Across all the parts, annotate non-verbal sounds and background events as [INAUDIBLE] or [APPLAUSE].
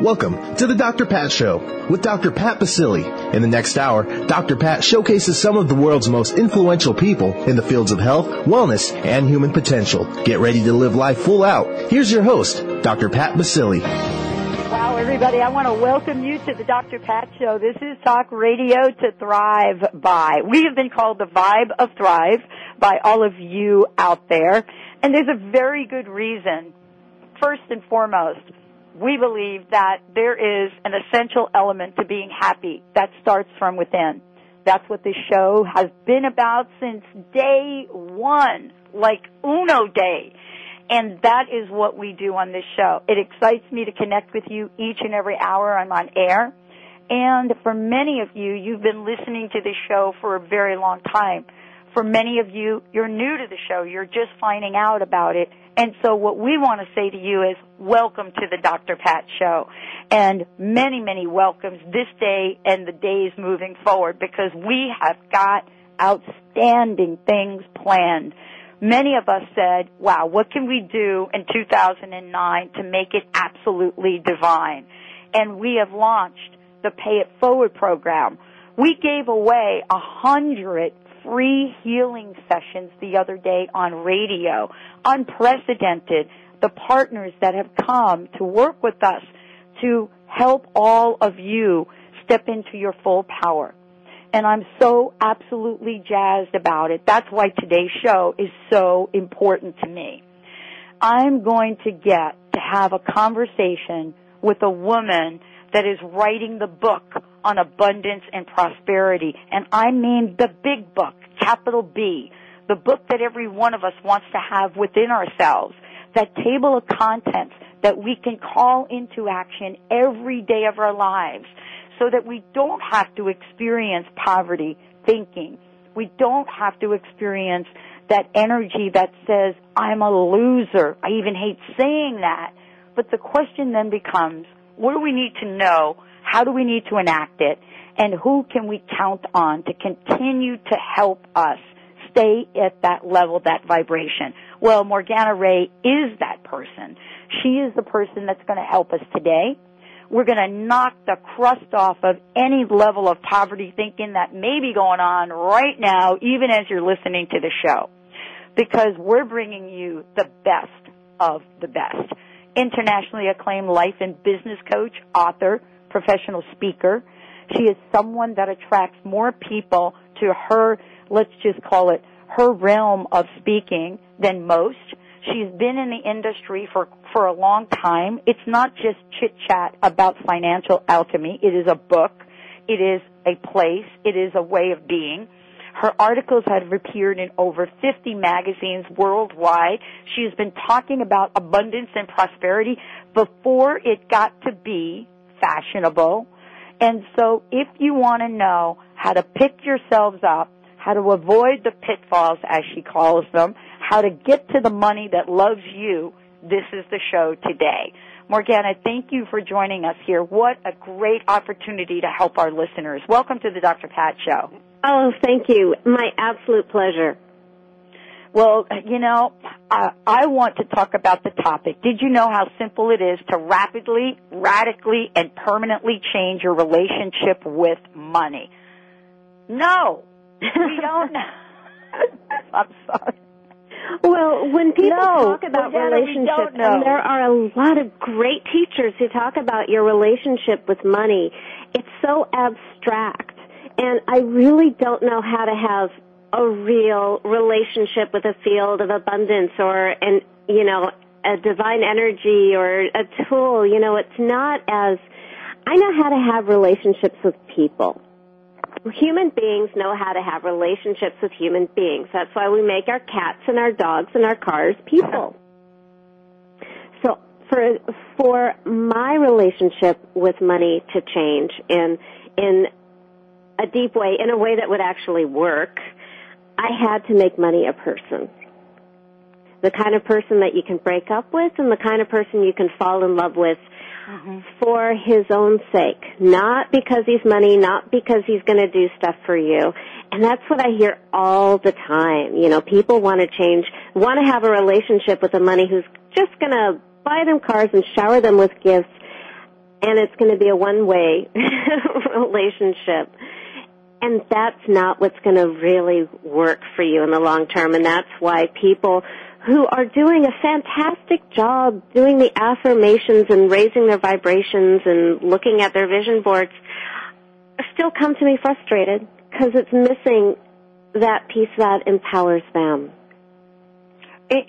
Welcome to the Dr. Pat Show with Dr. Pat Baccili. In the next hour, Dr. Pat showcases some of the world's most influential people in the fields of health, wellness, and human potential. Get ready to live life full out. Here's your host, Dr. Pat Baccili. Wow, everybody, I want to welcome you to the Dr. Pat Show. This is talk radio to thrive by. We have been called the vibe of thrive by all of you out there. And there's a very good reason. First and foremost, we believe that there is an essential element to being happy that starts from within. That's what this show has been about since day one, like Uno Day. And that is what we do on this show. It excites me to connect with you each and every hour I'm on air. And for many of you, you've been listening to this show for a very long time. For many of you, you're new to the show. You're just finding out about it. And so what we want to say to you is welcome to the Dr. Pat Show. And many, many welcomes this day and the days moving forward because we have got outstanding things planned. Many of us said, wow, what can we do in 2009 to make it absolutely divine? And we have launched the Pay It Forward program. We gave away a hundred free healing sessions the other day on radio. Unprecedented. The partners that have come to work with us to help all of you step into your full power. And I'm so absolutely jazzed about it. That's why today's show is so important to me. I'm going to get to have a conversation with a woman that is writing the book on abundance and prosperity. And I mean the big book, capital B, the book that every one of us wants to have within ourselves, that table of contents that we can call into action every day of our lives so that we don't have to experience poverty thinking. We don't have to experience that energy that says, I'm a loser. I even hate saying that. But the question then becomes, what do we need to know? How do we need to enact it? And who can we count on to continue to help us stay at that level, that vibration? Well, Morgana Rae is that person. She is the person that's going to help us today. We're going to knock the crust off of any level of poverty thinking that may be going on right now, even as you're listening to the show. Because we're bringing you the best of the best internationally acclaimed life and business coach, author, professional speaker. She is someone that attracts more people to her, let's just call it her realm of speaking than most. She's been in the industry for, for a long time. It's not just chit chat about financial alchemy. It is a book. It is a place. It is a way of being. Her articles have appeared in over 50 magazines worldwide. She has been talking about abundance and prosperity before it got to be fashionable. And so if you want to know how to pick yourselves up, how to avoid the pitfalls as she calls them, how to get to the money that loves you, this is the show today. Morgana, thank you for joining us here. What a great opportunity to help our listeners. Welcome to the Dr. Pat Show. Oh, thank you. My absolute pleasure. Well, you know, uh, I want to talk about the topic. Did you know how simple it is to rapidly, radically, and permanently change your relationship with money? No, we don't. Know. [LAUGHS] I'm sorry. Well, when people No, talk about Morgana, we relationships, and there are a lot of great teachers who talk about your relationship with money, it's so abstract. And I really don't know how to have a real relationship with a field of abundance or an, you know, a divine energy or a tool. You know, it's not as, I know how to have relationships with people human beings know how to have relationships with human beings. That's why we make our cats and our dogs and our cars people. So for for my relationship with money to change in in a deep way, in a way that would actually work, I had to make money a person. The kind of person that you can break up with and the kind of person you can fall in love with mm-hmm. for his own sake. Not because he's money, not because he's going to do stuff for you. And that's what I hear all the time. You know, people want to change, want to have a relationship with a money who's just going to buy them cars and shower them with gifts. and it's going to be a one-way [LAUGHS] relationship. And that's not what's going to really work for you in the long term. And that's why people who are doing a fantastic job doing the affirmations and raising their vibrations and looking at their vision boards still come to me frustrated because it's missing that piece that empowers them.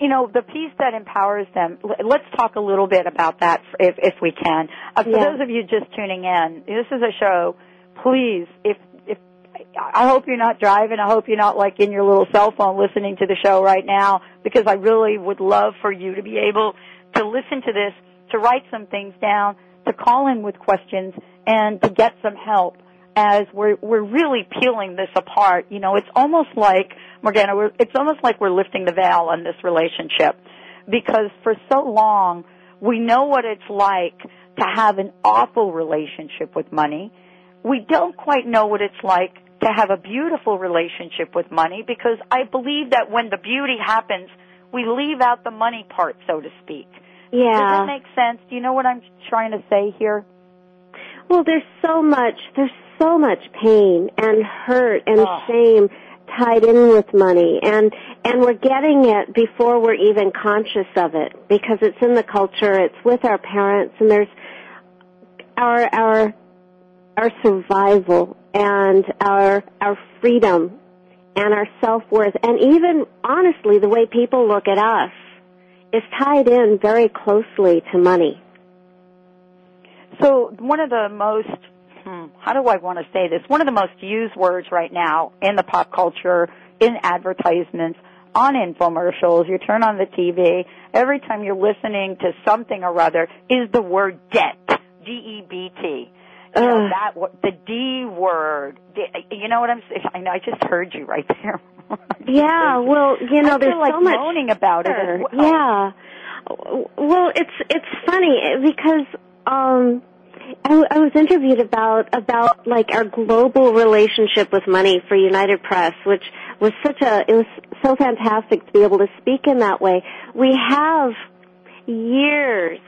you know, the piece that empowers them, let's talk a little bit about that if, if we can. Uh, for yeah. those of you just tuning in, this is a show. Please, if, if, I hope you're not driving. I hope you're not like in your little cell phone listening to the show right now because I really would love for you to be able to listen to this, to write some things down, to call in with questions, and to get some help as we're we're really peeling this apart. You know, it's almost like Morgana, we're, it's almost like we're lifting the veil on this relationship because for so long we know what it's like to have an awful relationship with money. We don't quite know what it's like to have a beautiful relationship with money because I believe that when the beauty happens, we leave out the money part, so to speak. Yeah. Does that make sense? Do you know what I'm trying to say here? Well, there's so much, there's so much pain and hurt and oh. shame tied in with money and and we're getting it before we're even conscious of it because it's in the culture it's with our parents and there's our our our survival and our our freedom and our self-worth and even honestly the way people look at us is tied in very closely to money so one of the most hmm, how do I want to say this? One of the most used words right now in the pop culture, in advertisements, on infomercials, you turn on the TV, every time you're listening to something or other, is the word debt. D-E-B-T. You know, that the D word. You know what I'm saying? I know. I just heard you right there. [LAUGHS] yeah. Well, you know, I there's like so much moaning about it. Well. Yeah. Well, it's it's funny because um I, I was interviewed about about like our global relationship with money for United Press, which was such a it was so fantastic to be able to speak in that way. We have years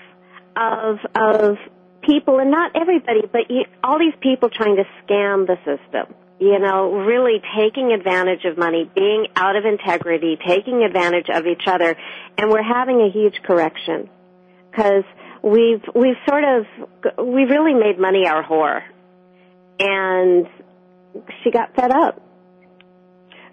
of of people, and not everybody, but you, all these people trying to scam the system. You know, really taking advantage of money, being out of integrity, taking advantage of each other, and we're having a huge correction because we've we've sort of we really made money our whore, and she got fed up.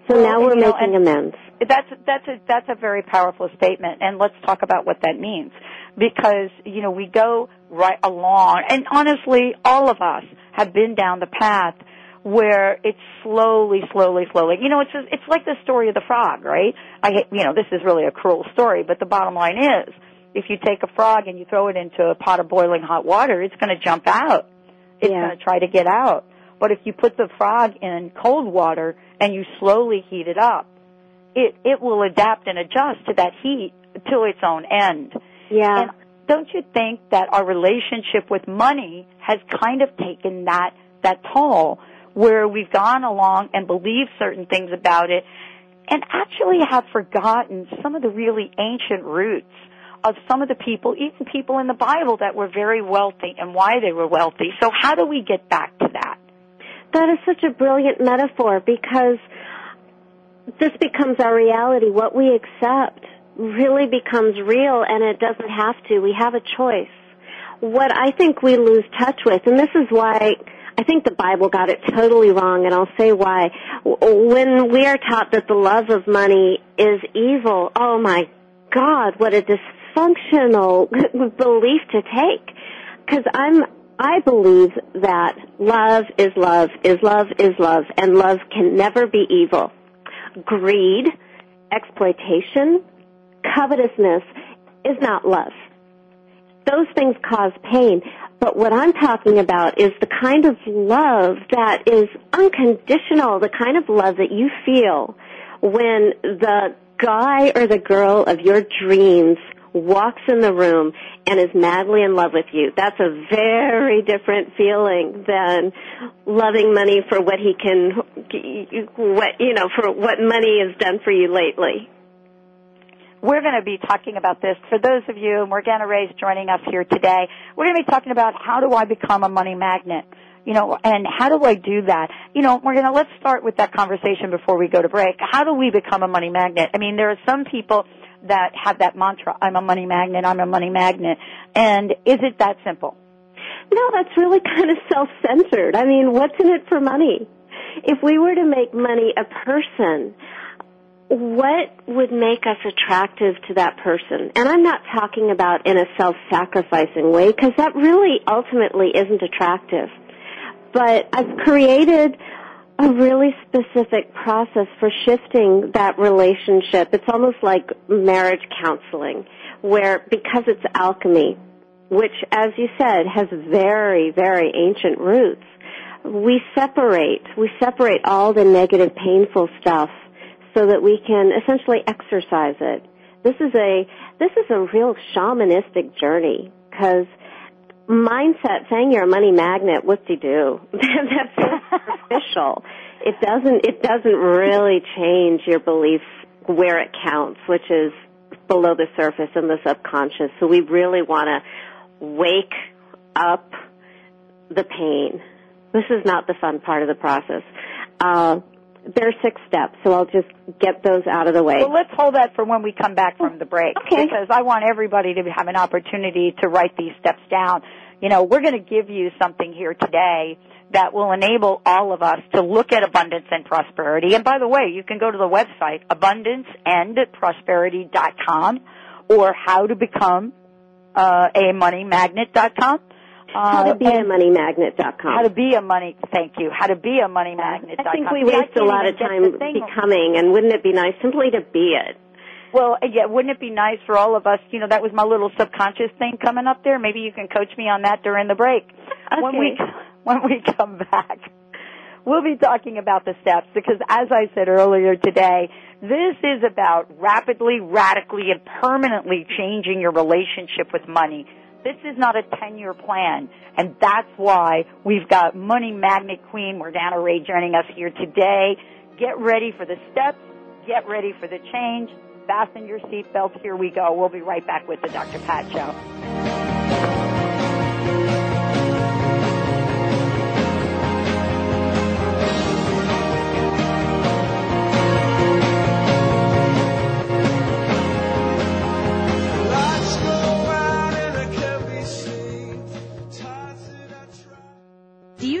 So well, now we're know, making amends. That's that's a that's a very powerful statement, and let's talk about what that means. Because you know we go right along, and honestly, all of us have been down the path where it's slowly, slowly, slowly. You know, it's it's like the story of the frog, right? I you know this is really a cruel story, but the bottom line is if you take a frog and you throw it into a pot of boiling hot water, it's going to jump out. It's yeah. going to try to get out. But if you put the frog in cold water and you slowly heat it up, it it will adapt and adjust to that heat to its own end. Yeah. And don't you think that our relationship with money has kind of taken that that toll where we've gone along and believed certain things about it and actually have forgotten some of the really ancient roots of some of the people, even people in the Bible that were very wealthy and why they were wealthy. So how do we get back to that? That is such a brilliant metaphor because this becomes our reality. What we accept really becomes real and it doesn't have to. We have a choice. What I think we lose touch with, and this is why I think the Bible got it totally wrong, and I'll say why. When we are taught that the love of money is evil, oh my God, what a dysfunctional [LAUGHS] belief to take. Cause I'm, I believe that love is love, is love is love, and love can never be evil. Greed, exploitation, covetousness is not love. Those things cause pain. But what I'm talking about is the kind of love that is unconditional, the kind of love that you feel when the guy or the girl of your dreams walks in the room and is madly in love with you. That's a very different feeling than loving money for what he can, what, you know, for what money has done for you lately. we're going to be talking about this for those of you, Morgana Rae's joining us here today. We're going to be talking about how do I become a money magnet? You know, and how do I do that? You know, Morgana, let's start with that conversation before we go to break. How do we become a money magnet? I mean, there are some people that have that mantra, I'm a money magnet, I'm a money magnet. And is it that simple? No, that's really [LAUGHS] kind of self-centered. I mean, what's in it for money? If we were to make money a person, what would make us attractive to that person? And I'm not talking about in a self-sacrificing way because that really ultimately isn't attractive. But I've created a really specific process for shifting that relationship. It's almost like marriage counseling where because it's alchemy, which as you said has very, very ancient roots, we separate, we separate all the negative painful stuff so that we can essentially exercise it. This is a, this is a real shamanistic journey because mindset saying you're a money magnet, what do you [LAUGHS] do? That's superficial. It doesn't, it doesn't really change your belief where it counts, which is below the surface in the subconscious. So we really want to wake up the pain. This is not the fun part of the process. Uh, there are six steps, so I'll just get those out of the way. Well, let's hold that for when we come back from the break. Okay. Because I want everybody to have an opportunity to write these steps down. You know, we're going to give you something here today that will enable all of us to look at abundance and prosperity. And by the way, you can go to the website abundanceandprosperity.com or how to become uh, a. How to uh, be a moneymagnet.com. How to be a money, thank you. How to be a moneymagnet.com. I think we waste a lot of time becoming, and wouldn't it be nice simply to be it? Well, uh, yeah, wouldn't it be nice for all of us? You know, that was my little subconscious thing coming up there. Maybe you can coach me on that during the break. When we Okay. [LAUGHS] when we come back, we'll be talking about the steps because, as I said earlier today, this is about rapidly, radically, and permanently changing your relationship with money. This is not a 10-year plan, and that's why we've got Money Magnet Queen Morgana Rae joining us here today. Get ready for the steps. Get ready for the change. Fasten your seatbelts. Here we go. We'll be right back with the Dr. Pat Show.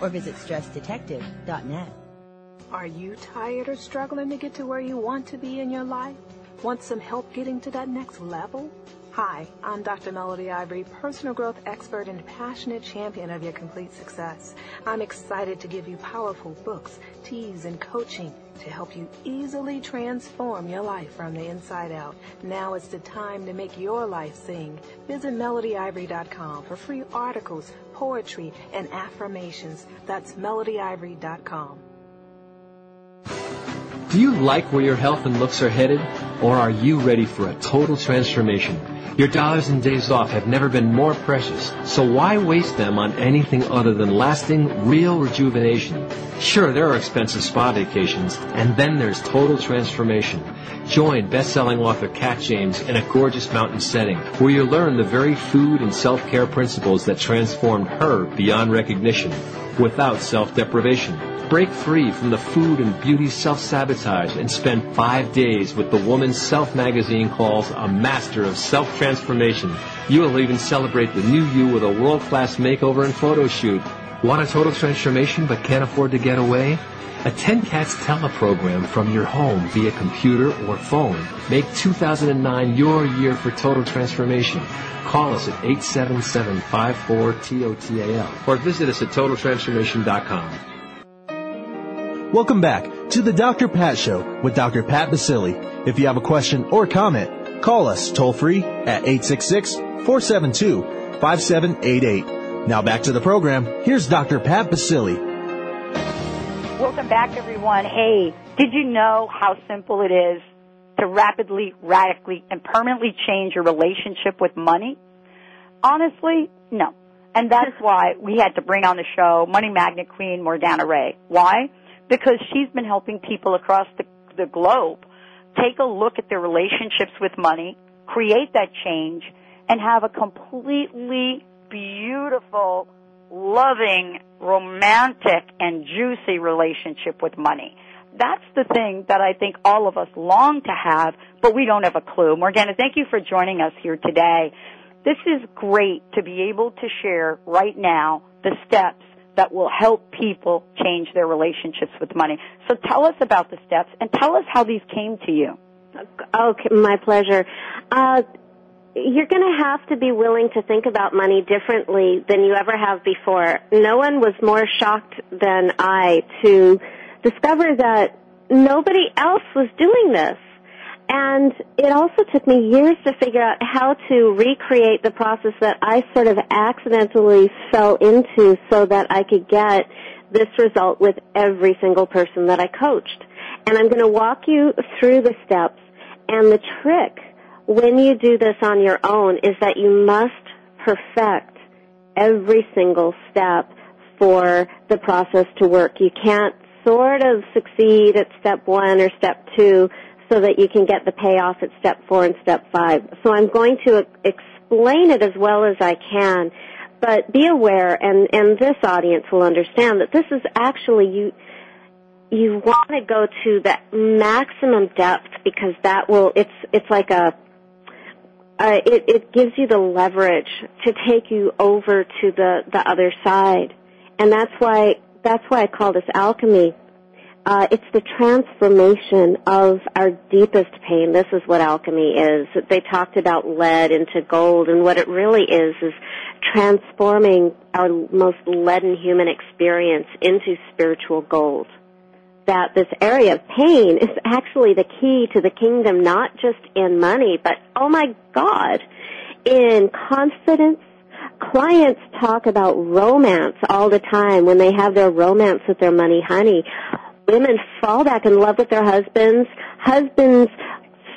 or visit stressdetective.net. Are you tired or struggling to get to where you want to be in your life? Want some help getting to that next level? Hi, I'm Dr. Melody Ivory, personal growth expert and passionate champion of your complete success. I'm excited to give you powerful books, teas, and coaching to help you easily transform your life from the inside out. Now is the time to make your life sing. Visit melodyivory.com for free articles, poetry, and affirmations. That's melodyivory.com. Do you like where your health and looks are headed? Or are you ready for a total transformation? Your dollars and days off have never been more precious, so why waste them on anything other than lasting, real rejuvenation? Sure, there are expensive spa vacations, and then there's total transformation. Join best-selling author Kat James in a gorgeous mountain setting where you'll learn the very food and self-care principles that transformed her beyond recognition without self-deprivation. Break free from the food and beauty self-sabotage and spend five days with the woman Self magazine calls a master of self-transformation. You will even celebrate the new you with a world-class makeover and photo shoot. Want a total transformation but can't afford to get away? Attend Kat's teleprogram from your home via computer or phone. Make 2009 your year for total transformation. Call us at 877-54-TOTAL or visit us at totaltransformation.com. Welcome back to the Dr. Pat Show with Dr. Pat Baccili. If you have a question or comment, Call us toll free at 866-472-5788. Now back to the program. Here's Dr. Pat Baccili. Welcome back, everyone. Hey, did you know how simple it is to rapidly, radically, and permanently change your relationship with money? Honestly, no. And that's [LAUGHS] why we had to bring on the show Money Magnet Queen Morgana Rae. Why? Because she's been helping people across the, the globe take a look at their relationships with money, create that change, and have a completely beautiful, loving, romantic, and juicy relationship with money. That's the thing that I think all of us long to have, but we don't have a clue. Morgana, thank you for joining us here today. This is great to be able to share right now the steps that will help people change their relationships with money. So tell us about the steps and tell us how these came to you. Okay, my pleasure. Uh, you're going to have to be willing to think about money differently than you ever have before. No one was more shocked than I to discover that nobody else was doing this. And it also took me years to figure out how to recreate the process that I sort of accidentally fell into so that I could get this result with every single person that I coached. And I'm going to walk you through the steps. And the trick when you do this on your own is that you must perfect every single step for the process to work. You can't sort of succeed at step one or step two so that you can get the payoff at step four and step five. So I'm going to explain it as well as I can, but be aware, and, and this audience will understand that this is actually you, you want to go to the maximum depth because that will, it's, it's like a, uh, it, it gives you the leverage to take you over to the, the other side. And that's why, that's why I call this alchemy uh, it's the transformation of our deepest pain. This is what alchemy is. They talked about lead into gold, and what it really is is transforming our most leaden human experience into spiritual gold. That this area of pain is actually the key to the kingdom, not just in money, but oh my God, in confidence, clients talk about romance all the time when they have their romance with their money honey women fall back in love with their husbands. Husbands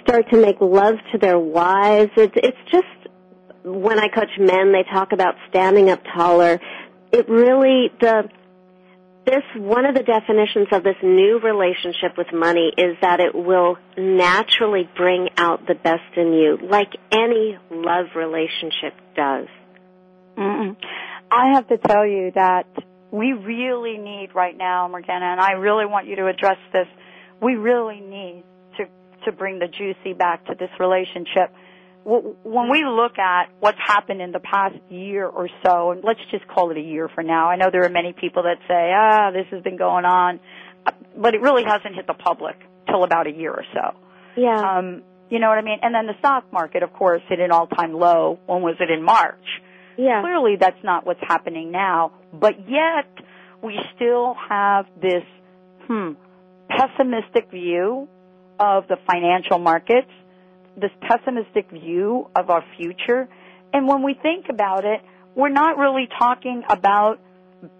start to make love to their wives. It's, it's just, when I coach men, they talk about standing up taller. It really, the, this, one of the definitions of this new relationship with money is that it will naturally bring out the best in you, like any love relationship does. Mm-mm. I have to tell you that we really need right now, Morgana, and I really want you to address this. We really need to to bring the juicy back to this relationship. When we look at what's happened in the past year or so, and let's just call it a year for now. I know there are many people that say, "Ah, this has been going on," but it really hasn't hit the public till about a year or so. Yeah. Um, you know what I mean? And then the stock market, of course, hit an all-time low. When was it in March? Yeah. Clearly that's not what's happening now, but yet we still have this, hmm, pessimistic view of the financial markets, this pessimistic view of our future. And when we think about it, we're not really talking about,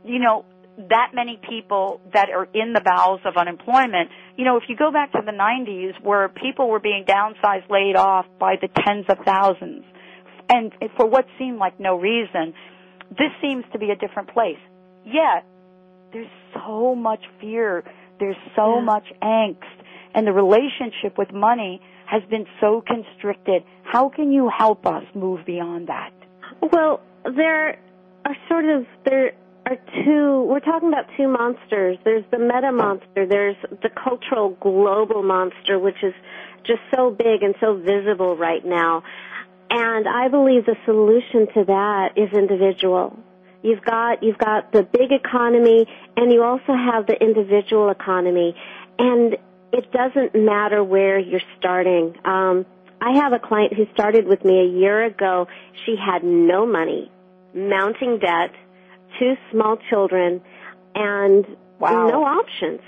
you know, that many people that are in the bowels of unemployment. You know, if you go back to the 90s where people were being downsized, laid off by the tens of thousands, and for what seemed like no reason, this seems to be a different place. Yet, there's so much fear, there's so Yeah. much angst, and the relationship with money has been so constricted. How can you help us move beyond that? Well, there are sort of there are two. We're talking about two monsters. There's the meta monster. There's the cultural global monster, which is just so big and so visible right now. And I believe the solution to that is individual. You've got you've got the big economy, and you also have the individual economy, and it doesn't matter where you're starting. Um, I have a client who started with me a year ago. She had no money, mounting debt, two small children, and Wow. no options.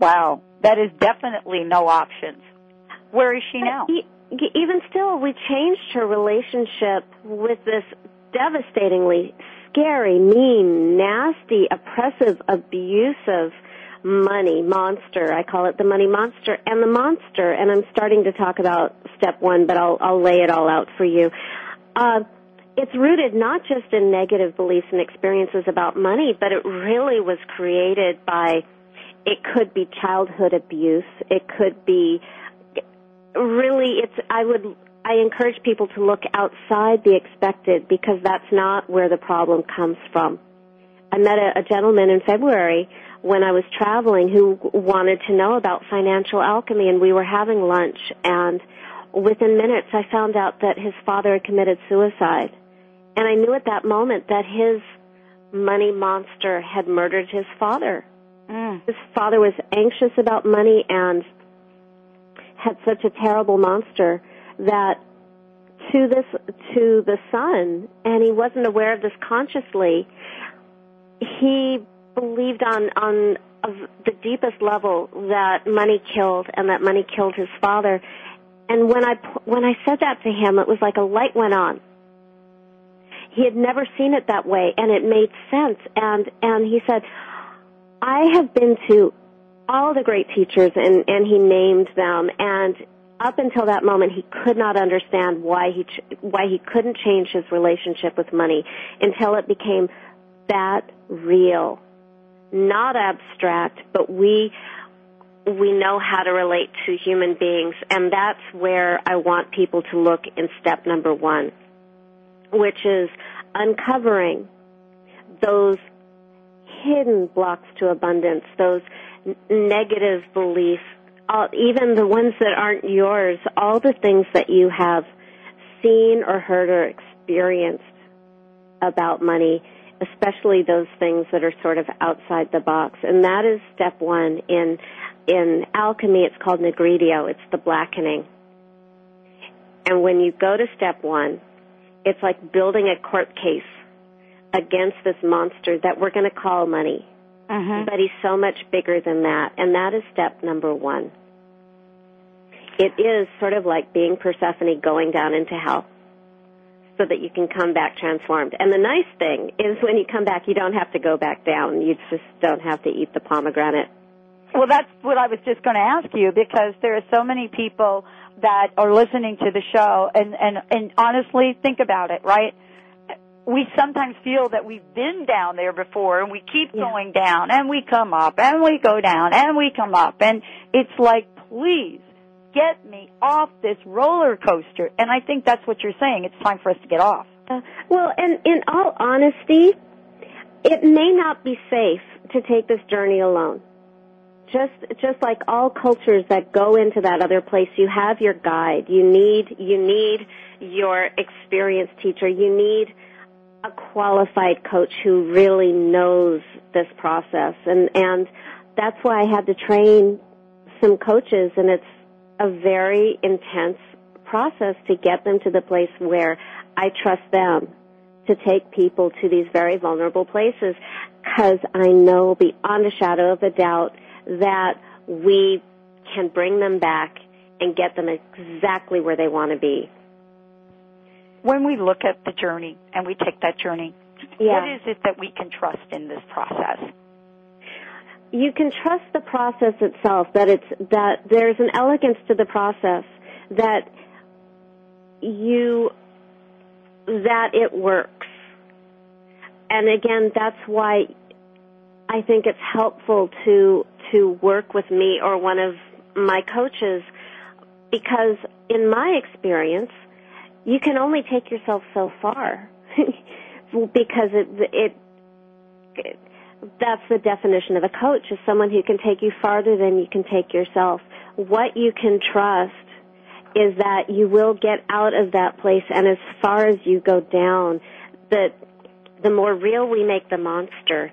Wow, that is definitely no options. Where is she now? Even still, we changed her relationship with this devastatingly scary, mean, nasty, oppressive, abusive money monster. I call it the money monster. And the monster, and I'm starting to talk about step one, but I'll, I'll lay it all out for you. Uh, it's rooted not just in negative beliefs and experiences about money, but it really was created by, it could be childhood abuse. It could be, really, it's, I would, I encourage people to look outside the expected because that's not where the problem comes from. I met a, a gentleman in February when I was traveling who wanted to know about financial alchemy and we were having lunch and within minutes I found out that his father had committed suicide. And I knew at that moment that his money monster had murdered his father. Mm. His father was anxious about money and had such a terrible monster that to this to the son and he wasn't aware of this consciously he believed on on of the deepest level that money killed and that money killed his father. And when i when i said that to him it was like a light went on. He had never seen it that way and it made sense. And and he said i have been to all the great teachers and and he named them. And up until that moment he could not understand why he ch- why he couldn't change his relationship with money until it became that real. Not abstract but we we know how to relate to human beings and that's where I want people to look in step number 1 which is uncovering those hidden blocks to abundance those negative beliefs all, even the ones that aren't yours, all the things that you have seen or heard or experienced about money, especially those things that are sort of outside the box. And that is step one. In, in alchemy, it's called nigredo. It's the blackening. And when you go to step one, it's like building a court case against this monster that we're going to call money. Mhm. But he's so much bigger than that. And that is step number one. It is sort of like being Persephone going down into hell so that you can come back transformed. And the nice thing is when you come back, you don't have to go back down. You just don't have to eat the pomegranate. Well, that's what I was just going to ask you because there are so many people that are listening to the show, and and and honestly, think about it, right? We sometimes feel that we've been down there before, and we keep Yeah. going down, and we come up, and we go down, and we come up, and it's like, please get me off this roller coaster. And I think that's what you're saying. It's time for us to get off. Uh, well, and in all honesty, it may not be safe to take this journey alone. Just, just like all cultures that go into that other place, you have your guide. You need, you need your experienced teacher. You need a qualified coach who really knows this process. And, and that's why I had to train some coaches and it's a very intense process to get them to the place where I trust them to take people to these very vulnerable places because I know beyond a shadow of a doubt that we can bring them back and get them exactly where they want to be. When we look at the journey and we take that journey, Yeah. what is it that we can trust in this process? you can trust the process itself that it's that there's an elegance to the process that you that it works and again that's why i think it's helpful to to work with me or one of my coaches because in my experience you can only take yourself so far [LAUGHS] because it it, it that's the definition of a coach is someone who can take you farther than you can take yourself. What you can trust is that you will get out of that place and as far as you go down, that the more real we make the monster,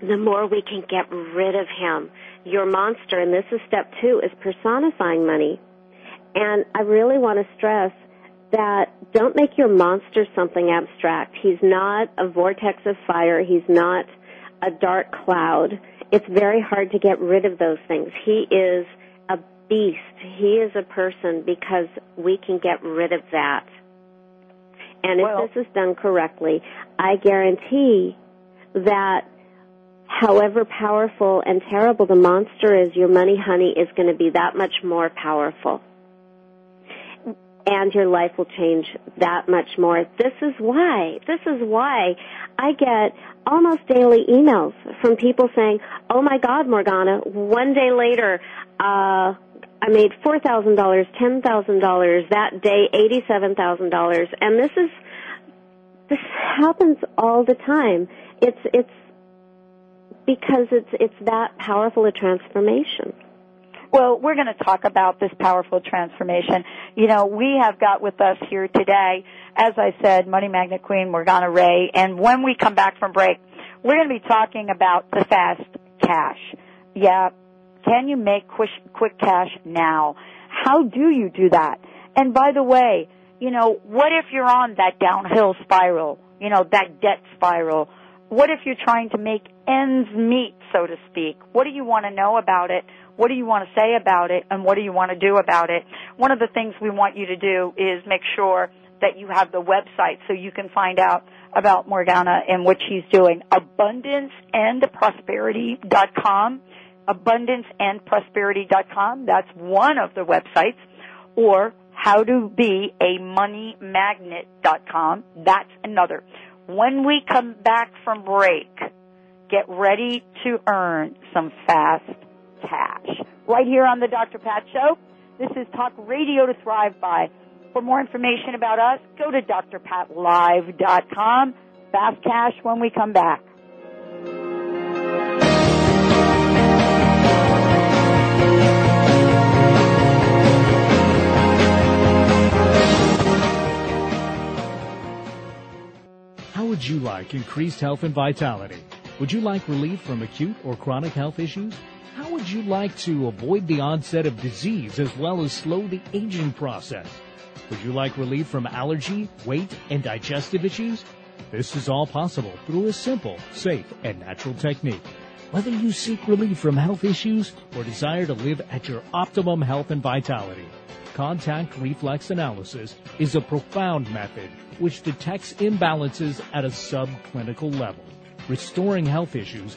the more we can get rid of him. Your monster, and this is step two, is personifying money. And I really want to stress that don't make your monster something abstract. He's not a vortex of fire. He's not a dark cloud. It's very hard to get rid of those things. He is a beast. He is a person because we can get rid of that. And if Well- this is done correctly, I guarantee that however powerful and terrible the monster is, your money honey is going to be that much more powerful. And your life will change that much more. This is why, this is why I get almost daily emails from people saying, oh my God, Morgana, one day later, uh, I made $4,000, $10,000, that day $87,000, and this is, this happens all the time. It's, it's, because it's, it's that powerful a transformation. Well, we're going to talk about this powerful transformation. You know, we have got with us here today, as I said, Money Magnet Queen Morgana Rae, and when we come back from break, we're going to be talking about the fast cash. Yeah, can you make quick, quick cash now? How do you do that? And by the way, you know, what if you're on that downhill spiral? You know, that debt spiral? What if you're trying to make ends meet, so to speak? What do you want to know about it? What do you want to say about it? And what do you want to do about it? One of the things we want you to do is make sure that you have the website so you can find out about Morgana and what she's doing. Abundanceandprosperity.com. Abundanceandprosperity.com. That's one of the websites. Or how to be a money magnet.com. That's another. When we come back from break, get ready to earn some fast cash. Right here on the Dr. Pat Show. This is Talk Radio to Thrive By. For more information about us, go to drpatlive.com. Fast cash when we come back. How would you like increased health and vitality? Would you like relief from acute or chronic health issues? Would you like to avoid the onset of disease as well as slow the aging process? Would you like relief from allergy, weight, and digestive issues? This is all possible through a simple, safe, and natural technique. Whether you seek relief from health issues or desire to live at your optimum health and vitality, contact reflex analysis is a profound method which detects imbalances at a subclinical level, restoring health issues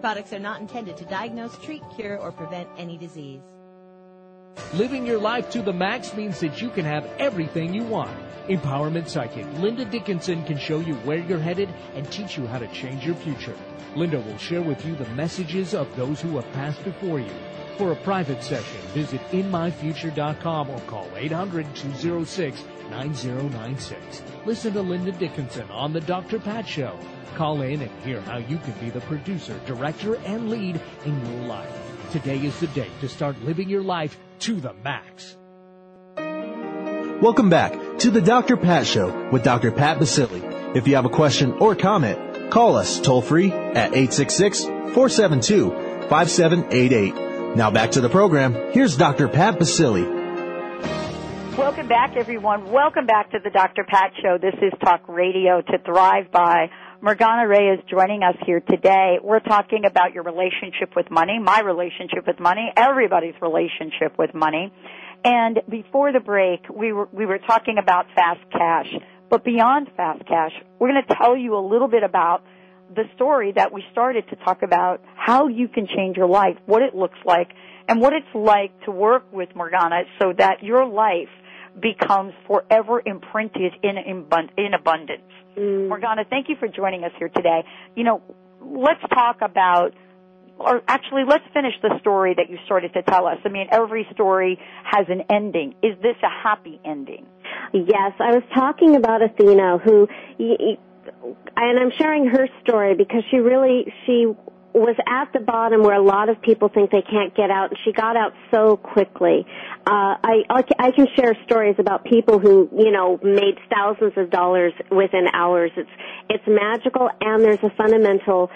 Products are not intended to diagnose, treat, cure, or prevent any disease. Living your life to the max means that you can have everything you want. Empowerment Psychic Linda Dickinson can show you where you're headed and teach you how to change your future. Linda will share with you the messages of those who have passed before you. For a private session, visit inmyfuture.com or call 800-206-9096. Listen to Linda Dickinson on The Dr. Pat Show. Call in and hear how you can be the producer, director, and lead in your life. Today is the day to start living your life to the max. Welcome back to the Dr. Pat Show with Dr. Pat Baccili. If you have a question or comment, call us toll free at 866-472-5788. Now back to the program. Here's Dr. Pat Baccili. Welcome back, everyone. Welcome back to the Dr. Pat Show. This is Talk Radio to Thrive By. Morgana Rae is joining us here today. We're talking about your relationship with money, my relationship with money, everybody's relationship with money. And before the break, we were, we were talking about fast cash. But beyond fast cash, we're going to tell you a little bit about the story that we started to talk about how you can change your life, what it looks like, and what it's like to work with Morgana so that your life becomes forever imprinted in, in abundance. Mm. Morgana, thank you for joining us here today. You know, let's talk about or actually let's finish the story that you started to tell us. I mean, every story has an ending. Is this a happy ending? Yes, I was talking about Athena, who, and I'm sharing her story because she really she was at the bottom where a lot of people think they can't get out, and she got out so quickly. Uh, I I can share stories about people who you know made thousands of dollars within hours. It's it's magical, and there's a fundamental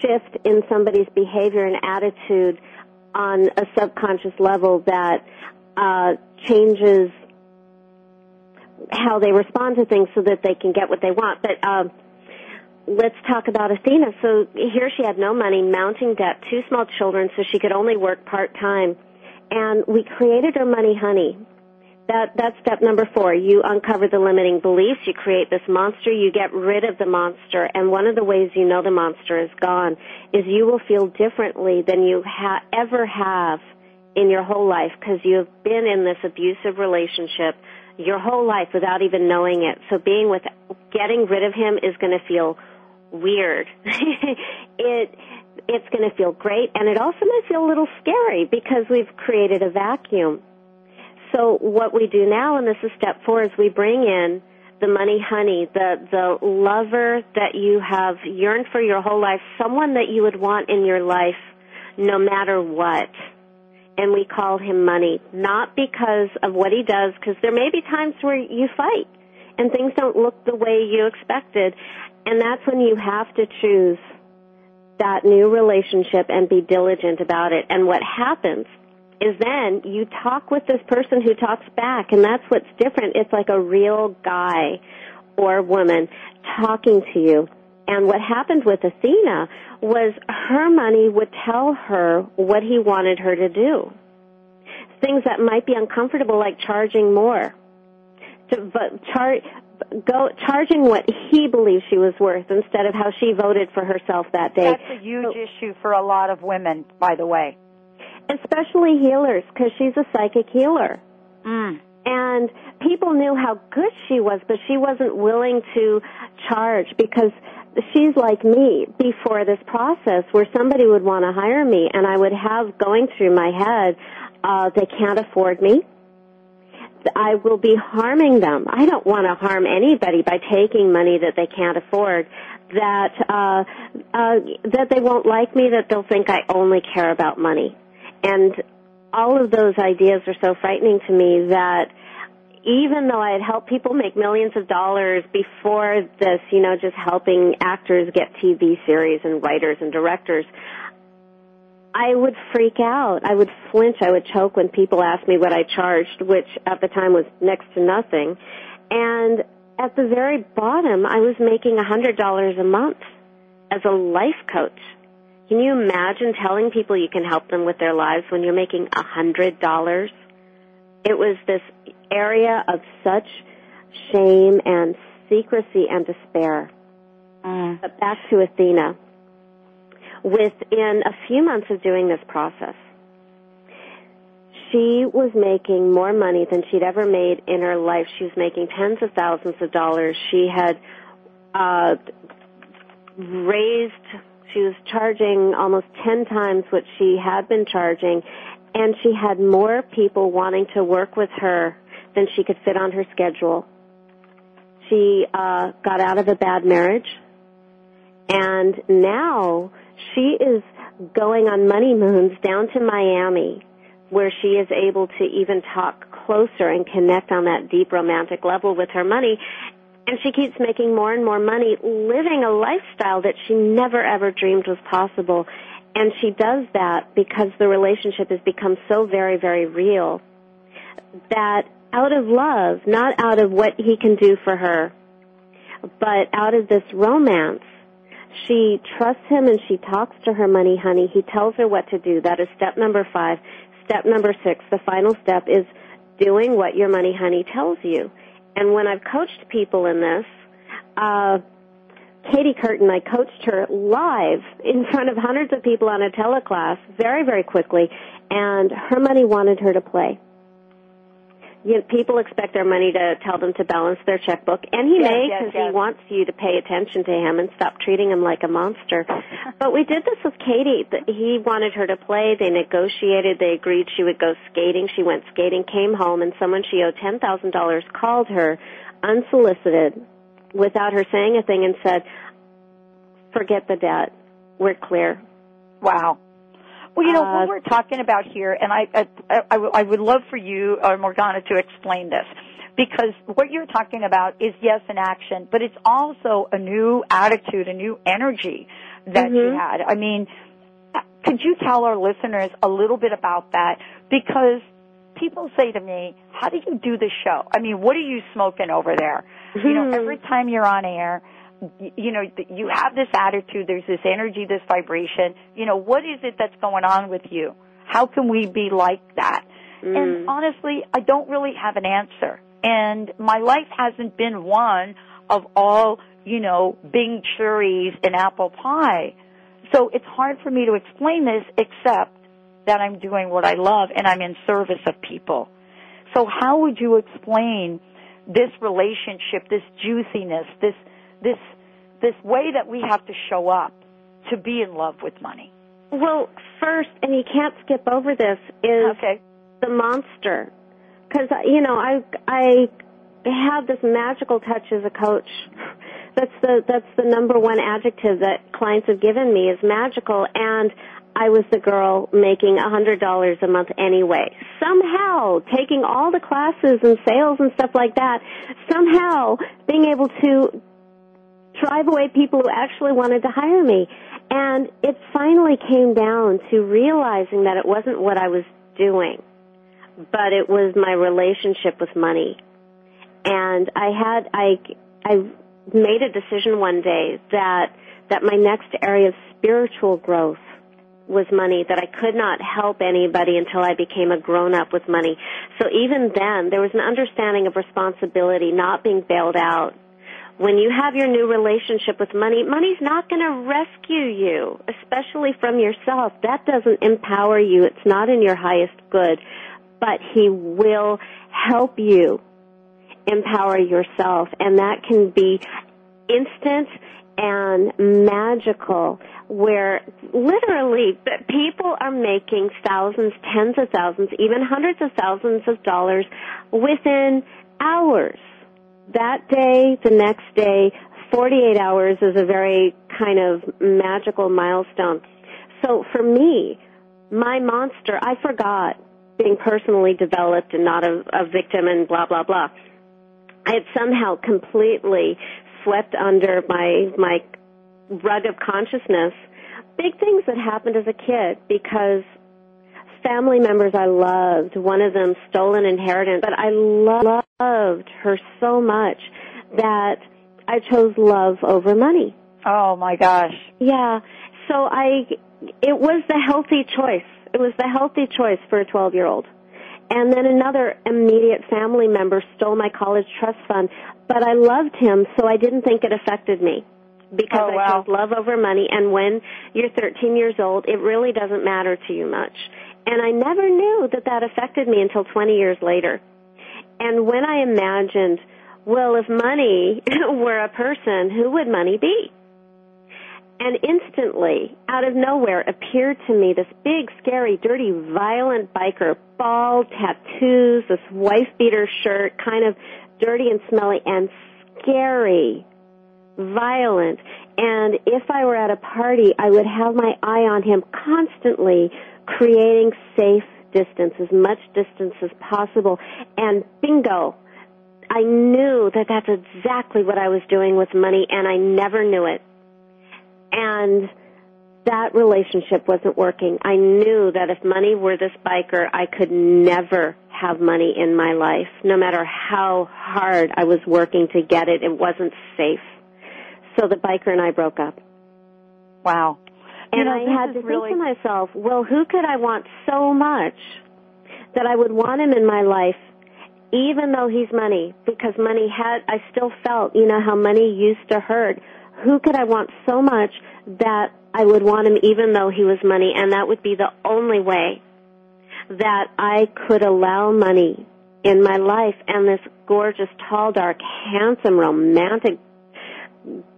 shift in somebody's behavior and attitude on a subconscious level that uh, changes how they respond to things so that they can get what they want. But um, let's talk about Athena. So here she had no money, mounting debt, two small children, so she could only work part time. And we created her money honey. That that's step number four. You uncover the limiting beliefs. You create this monster. You get rid of the monster. And one of the ways you know the monster is gone is you will feel differently than you ha- ever have in your whole life because you have been in this abusive relationship your whole life without even knowing it. So being with, getting rid of him is going to feel weird. [LAUGHS] it, it's going to feel great and it also might feel a little scary because we've created a vacuum. So what we do now, and this is step four, is we bring in the money honey, the, the lover that you have yearned for your whole life, someone that you would want in your life no matter what and we call him money. Not because of what he does, because there may be times where you fight and things don't look the way you expected. And that's when you have to choose that new relationship and be diligent about it. And what happens is then you talk with this person who talks back, and that's what's different. It's like a real guy or woman talking to you. And what happened with Athena was her money would tell her what he wanted her to do. Things that might be uncomfortable, like charging more, to, but char, go charging what he believes she was worth instead of how she voted for herself that day. That's a huge issue for a lot of women, by the way. Especially healers, because she's a psychic healer. Mm. And people knew how good she was, but she wasn't willing to charge because she's like me before this process where somebody would want to hire me and I would have going through my head, uh, they can't afford me. I will be harming them. I don't want to harm anybody by taking money that they can't afford. That uh, uh, that they won't like me. That they'll think I only care about money, and all of those ideas are so frightening to me that even though I had helped people make millions of dollars before this, you know, just helping actors get TV series and writers and directors, I would freak out. I would flinch. I would choke when people asked me what I charged, which at the time was next to nothing. And at the very bottom, I was making a $100 a month as a life coach. Can you imagine telling people you can help them with their lives when you're making a $100? It was this area of such shame and secrecy and despair. Mm. But back to Athena. Within a few months of doing this process, she was making more money than she'd ever made in her life. She was making tens of thousands of dollars. She had uh, raised, she was charging almost 10 times what she had been charging, and she had more people wanting to work with her than she could fit on her schedule. She uh, got out of a bad marriage, and now she is going on money moons down to Miami, where she is able to even talk closer and connect on that deep romantic level with her money. And she keeps making more and more money, living a lifestyle that she never ever dreamed was possible. And she does that because the relationship has become so very, very real that out of love, not out of what he can do for her, but out of this romance, she trusts him and she talks to her money honey. He tells her what to do. That is step number five. Step number six, the final step is doing what your money honey tells you. And when I've coached people in this, uh, Katie Curtin, I coached her live in front of hundreds of people on a teleclass very, very quickly, and her money wanted her to play. You know, people expect their money to tell them to balance their checkbook, and he Yes, may because yes. he wants you to pay attention to him and stop treating him like a monster. [LAUGHS] but we did this with Katie. He wanted her to play. They negotiated. They agreed she would go skating. She went skating, came home, and someone she owed ten thousand dollars called her unsolicited, without her saying a thing, and said, "Forget the debt. We're clear." Wow. Well, you know Uh, what we're talking about here, and I, I, I, I would love for you or Morgana to explain this, because what you're talking about is yes, an action, but it's also a new attitude, a new energy that you Mhm. had. I mean, could you tell our listeners a little bit about that? Because people say to me, "How do you do the show? I mean, what are you smoking over there?" You know, every time you're on air, you know, you have this attitude, there's this energy, this vibration. You know, what is it that's going on with you? How can we be like that? Mm. And honestly, I don't really have an answer. And my life hasn't been one of all, you know, Bing cherries and apple pie. So it's hard for me to explain this except that I'm doing what I love and I'm in service of people. So how would you explain this relationship, this juiciness, this this this way that we have to show up to be in love with money? Well, first, and you can't skip over this, is Okay. the monster. Because uh, you know, I I have this magical touch as a coach. [LAUGHS] That's the that's the number one adjective that clients have given me is magical, and I was the girl making a hundred dollars a month anyway. Somehow taking all the classes and sales and stuff like that, somehow being able to drive away people who actually wanted to hire me. And it finally came down to realizing that it wasn't what I was doing, but it was my relationship with money. And I had, I, I made a decision one day that, that my next area of spiritual growth was money, that I could not help anybody until I became a grown up with money. So even then, there was an understanding of responsibility, not being bailed out. When you have your new relationship with money, money's not going to rescue you, especially from yourself. That doesn't empower you. It's not in your highest good. But he will help you empower yourself. And that can be instant and magical where literally people are making thousands, tens of thousands, even hundreds of thousands of dollars within hours. That day, the next day, 48 hours is a very kind of magical milestone. So for me, my monster, I forgot being personally developed and not a, a victim and blah, blah, blah. I had somehow completely swept under my, my rug of consciousness big things that happened as a kid because family members I loved, one of them stole an inheritance, but I lo- loved her so much that I chose love over money. Oh my gosh. Yeah. So I, it was the healthy choice. It was the healthy choice for a 12 year old. And then another immediate family member stole my college trust fund, but I loved him, so I didn't think it affected me because Oh, I chose love over money. And when you're 13 years old, it really doesn't matter to you much. And I never knew that that affected me until 20 years later. And when I imagined, well, if money [LAUGHS] were a person, who would money be? And instantly, out of nowhere, appeared to me this big, scary, dirty, violent biker, bald, tattoos, this wife beater shirt, kind of dirty and smelly and scary, violent. And if I were at a party, I would have my eye on him constantly, creating safe distance, as much distance as possible. And bingo, I knew that that's exactly what I was doing with money, and I never knew it. And that relationship wasn't working. I knew that if money were this biker, I could never have money in my life. No matter how hard I was working to get it, it wasn't safe. So the biker and I broke up. Wow. And You know, I had to think to myself, well, who could I want so much that I would want him in my life, even though he's money? Because money had, I still felt, you know, how money used to hurt. Who could I want so much that I would want him even though he was money? And that would be the only way that I could allow money in my life and this gorgeous, tall, dark, handsome, romantic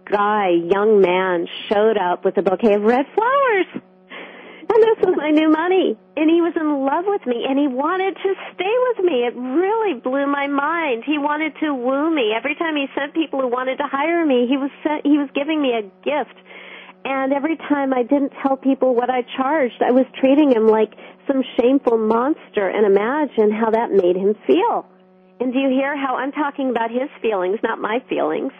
guy, young man showed up with a bouquet of red flowers. And this was my new money. And he was in love with me and he wanted to stay with me. It really blew my mind. He wanted to woo me. Every time he sent people who wanted to hire me, he was sent, he was giving me a gift. And every time I didn't tell people what I charged, I was treating him like some shameful monster and imagine how that made him feel. And do you hear how I'm talking about his feelings, not my feelings?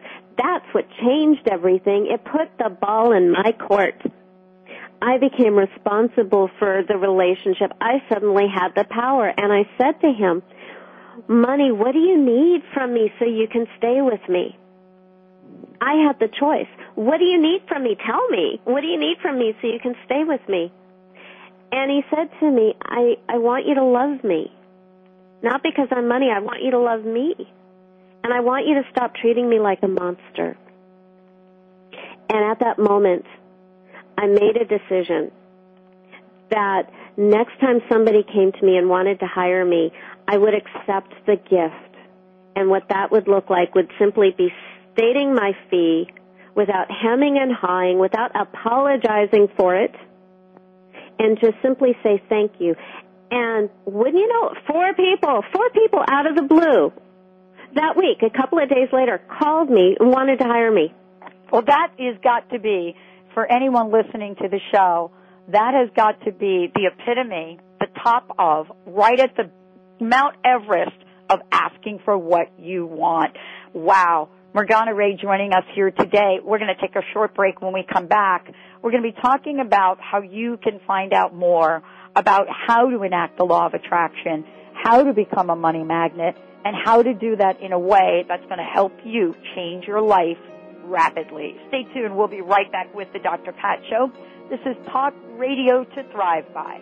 That's what changed everything. It put the ball in my court. I became responsible for the relationship. I suddenly had the power and I said to him, money, what do you need from me so you can stay with me? I had the choice. What do you need from me? Tell me. What do you need from me so you can stay with me? And he said to me, I, I want you to love me. Not because I'm money, I want you to love me. And I want you to stop treating me like a monster. And at that moment, I made a decision that next time somebody came to me and wanted to hire me, I would accept the gift. And what that would look like would simply be stating my fee without hemming and hawing, without apologizing for it, and just simply say thank you. And wouldn't you know, four people, four people out of the blue that week, a couple of days later, called me and wanted to hire me. Well, that is got to be, for anyone listening to the show, that has got to be the epitome, the top of, right at the Mount Everest of asking for what you want. Wow. Morgana Rae joining us here today. We're going to take a short break when we come back. We're going to be talking about how you can find out more about how to enact the law of attraction, how to become a money magnet, and how to do that in a way that's going to help you change your life rapidly. Stay tuned. We'll be right back with the Dr. Pat Show. This is Talk Radio to Thrive By.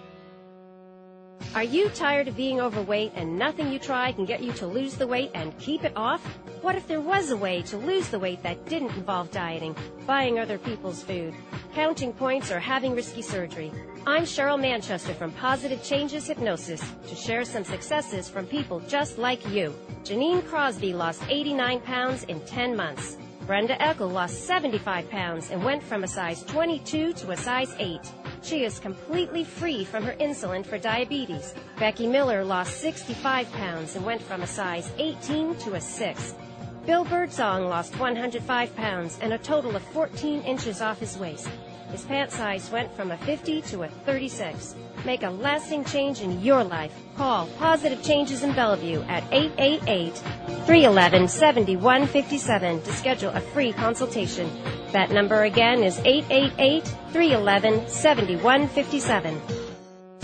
Are you tired of being overweight and nothing you try can get you to lose the weight and keep it off? What if there was a way to lose the weight that didn't involve dieting, buying other people's food, counting points, or having risky surgery? I'm Cheryl Manchester from Positive Changes Hypnosis to share some successes from people just like you. Janine Crosby lost 89 pounds in 10 months. Brenda Eckel lost 75 pounds and went from a size 22 to a size 8. She is completely free from her insulin for diabetes. Becky Miller lost 65 pounds and went from a size 18 to a 6. Bill Birdsong lost 105 pounds and a total of 14 inches off his waist. His pant size went from a 50 to a 36. Make a lasting change in your life. Call Positive Changes in Bellevue at 888-311-7157 to schedule a free consultation. That number again is 888-311-7157.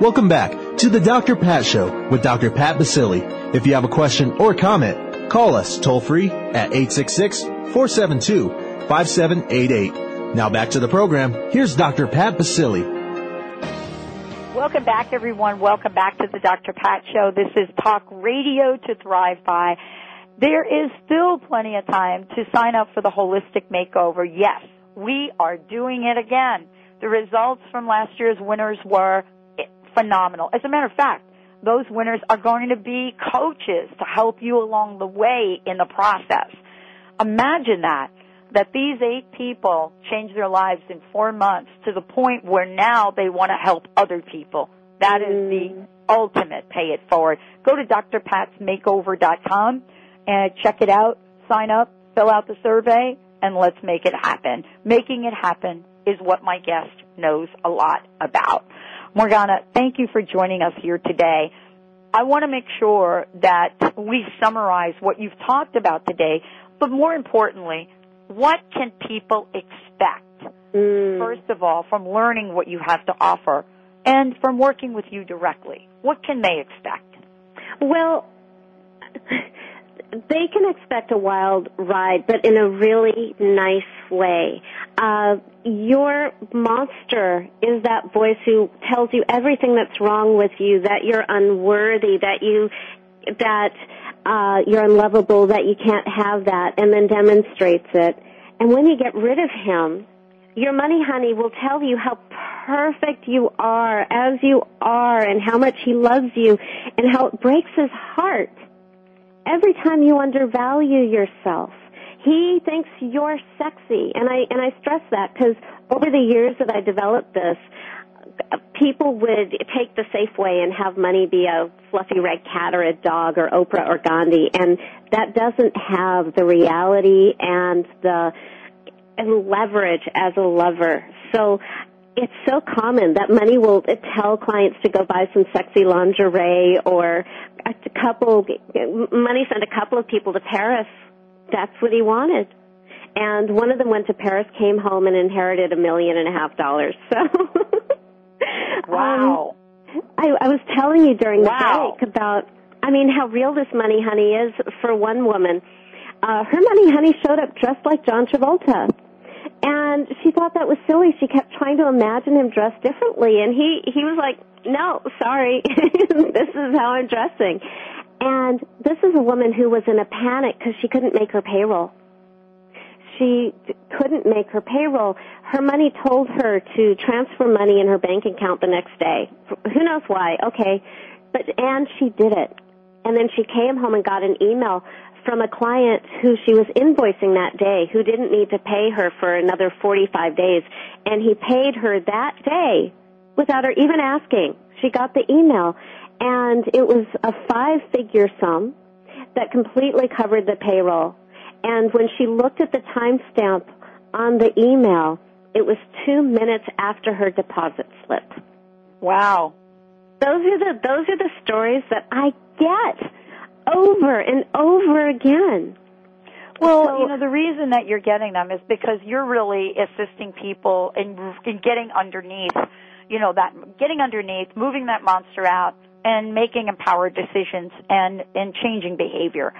Welcome back to the Dr. Pat Show with Dr. Pat Baccili. If you have a question or comment, call us toll free at 866-472-5788. Now back to the program. Here's Dr. Pat Baccili. Welcome back, everyone. Welcome back to the Dr. Pat Show. This is Talk Radio to Thrive By. There is still plenty of time to sign up for the holistic makeover. Yes, we are doing it again. The results from last year's winners were phenomenal. As a matter of fact, those winners are going to be coaches to help you along the way in the process. Imagine that, that these eight people changed their lives in four months to the point where now they want to help other people. That is the mm. ultimate pay it forward. Go to drpatsmakeover.com and check it out, sign up, fill out the survey, and let's make it happen. Making it happen is what my guest knows a lot about. Morgana, thank you for joining us here today. I want to make sure that we summarize what you've talked about today, but more importantly, what can people expect, mm. first of all, from learning what you have to offer and from working with you directly? What can they expect? Well, they can expect a wild ride, but in a really nice way. Uh, your monster is that voice who tells you everything that's wrong with you, that you're unworthy, that you, that, uh, you're unlovable, that you can't have that, and then demonstrates it. And when you get rid of him, your money honey will tell you how perfect you are as you are and how much he loves you and how it breaks his heart every time you undervalue yourself. He thinks you're sexy, and I and I stress that because over the years that I developed this, people would take the safe way and have money be a fluffy red cat or a dog or Oprah or Gandhi, and that doesn't have the reality and the and leverage as a lover. So it's so common that money will tell clients to go buy some sexy lingerie or a couple money sent a couple of people to Paris. That's what he wanted. And one of them went to Paris, came home and inherited a million and a half dollars. [LAUGHS] So Wow. um, I, I was telling you during the Wow. break about I mean how real this money honey is for one woman. Uh her money honey showed up dressed like John Travolta. And she thought that was silly. She kept trying to imagine him dressed differently, and he he was like, "No, sorry, [LAUGHS] this is how I'm dressing." And this is a woman who was in a panic because she couldn't make her payroll. She couldn't make her payroll. Her money told her to transfer money in her bank account the next day. Who knows why? Okay, but and she did it. And then she came home and got an email from a client who she was invoicing that day who didn't need to pay her for another 45 days and he paid her that day without her even asking. She got the email and it was a five figure sum that completely covered the payroll. And when she looked at the timestamp on the email, it was two minutes after her deposit slip. Wow. Those are the those are the stories that I get over and over again. Well, So- you know, the reason that you're getting them is because you're really assisting people in, in getting underneath, you know, that, getting underneath, moving that monster out, and making empowered decisions and, and changing behavior.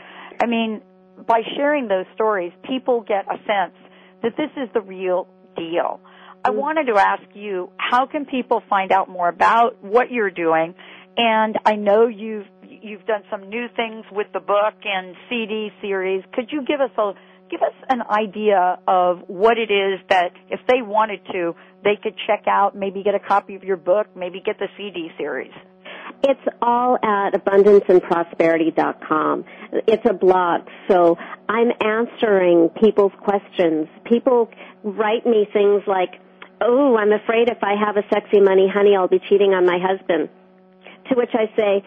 I mean, by sharing those stories, people get a sense that this is the real deal. I mm-hmm. wanted to ask you, how can people find out more about what you're doing? And I know you've you've done some new things with the book and CD series. Could you give us a give us an idea of what it is that if they wanted to, they could check out, maybe get a copy of your book, maybe get the CD series. It's all at abundanceandprosperity.com. It's a blog, so I'm answering people's questions. People write me things like, "Oh, I'm afraid if I have a sexy money honey, I'll be cheating on my husband." To which I say,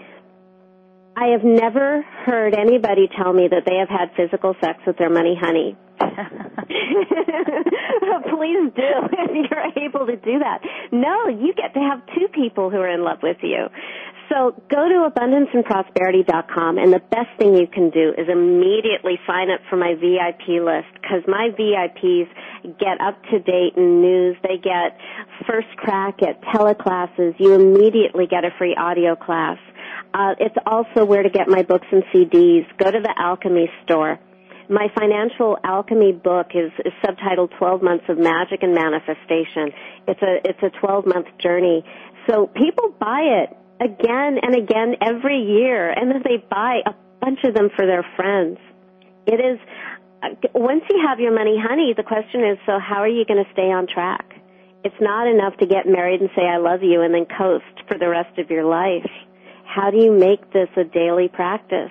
I have never heard anybody tell me that they have had physical sex with their money honey. [LAUGHS] [LAUGHS] Please do [LAUGHS] if you're able to do that. No, you get to have two people who are in love with you. So go to abundanceandprosperity.com and the best thing you can do is immediately sign up for my VIP list because my VIPs get up to date in news. They get first crack at teleclasses. You immediately get a free audio class. Uh, it's also where to get my books and CDs. Go to the Alchemy store. My financial alchemy book is, is subtitled 12 Months of Magic and Manifestation. It's a, it's a 12 month journey. So people buy it again and again every year and then they buy a bunch of them for their friends. It is, uh, once you have your money honey, the question is, so how are you going to stay on track? It's not enough to get married and say I love you and then coast for the rest of your life. How do you make this a daily practice?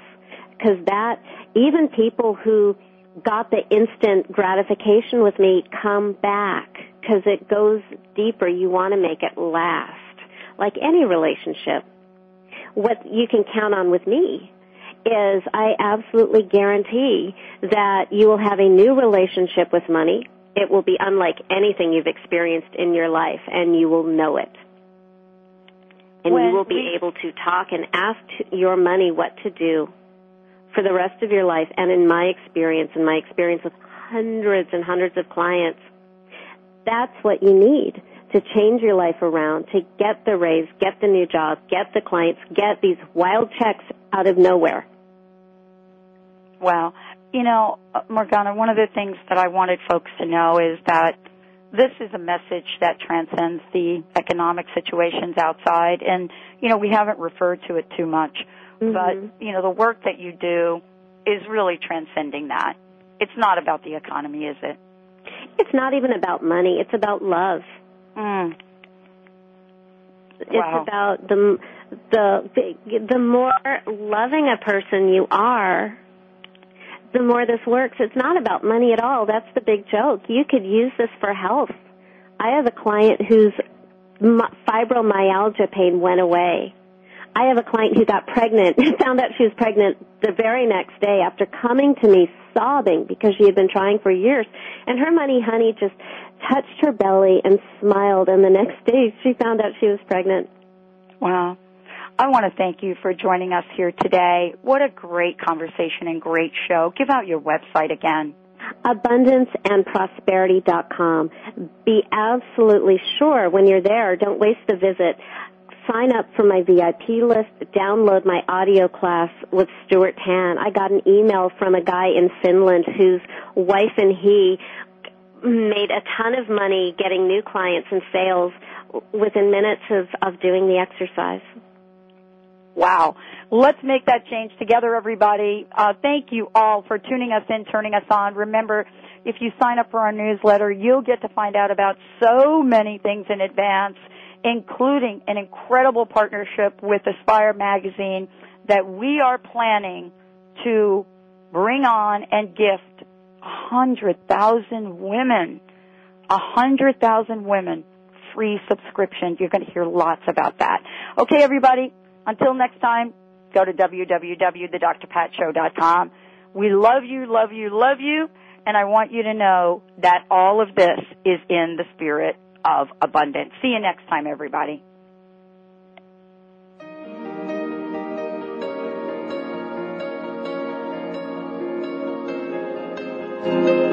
Because that, even people who got the instant gratification with me come back because it goes deeper. You want to make it last. Like any relationship. What you can count on with me is I absolutely guarantee that you will have a new relationship with money. It will be unlike anything you've experienced in your life and you will know it. And When you will be we- able to talk and ask your money what to do for the rest of your life. And in my experience, in my experience with hundreds and hundreds of clients, that's what you need to change your life around, to get the raise, get the new job, get the clients, get these wild checks out of nowhere. Well, you know, Morgana, one of the things that I wanted folks to know is that this is a message that transcends the economic situations outside and, you know, we haven't referred to it too much, but, you know, the work that you do is really transcending that. It's not about the economy, is it? It's not even about money, it's about love. Mm. It's Wow. about the the the more loving a person you are, the more this works. It's not about money at all. That's the big joke. You could use this for health. I have a client whose fibromyalgia pain went away. I have a client who got pregnant, [LAUGHS] found out she was pregnant the very next day after coming to me sobbing because she had been trying for years. And her money honey just touched her belly and smiled and the next day she found out she was pregnant. Wow. I want to thank you for joining us here today. What a great conversation and great show. Give out your website again. abundanceandprosperity.com. Be absolutely sure when you're there, don't waste the visit. Sign up for my VIP list, download my audio class with Stuart Tan. I got an email from a guy in Finland whose wife and he made a ton of money getting new clients and sales within minutes of, of doing the exercise. Wow. Let's make that change together, everybody. Uh, thank you all for tuning us in, turning us on. Remember, if you sign up for our newsletter, you'll get to find out about so many things in advance, including an incredible partnership with Aspire Magazine that we are planning to bring on and gift a hundred thousand women, a hundred thousand women free subscription. You're going to hear lots about that. Okay, everybody. Until next time, go to www.thedrpatshow.com. We love you, love you, love you, and I want you to know that all of this is in the spirit of abundance. See you next time, everybody. Thank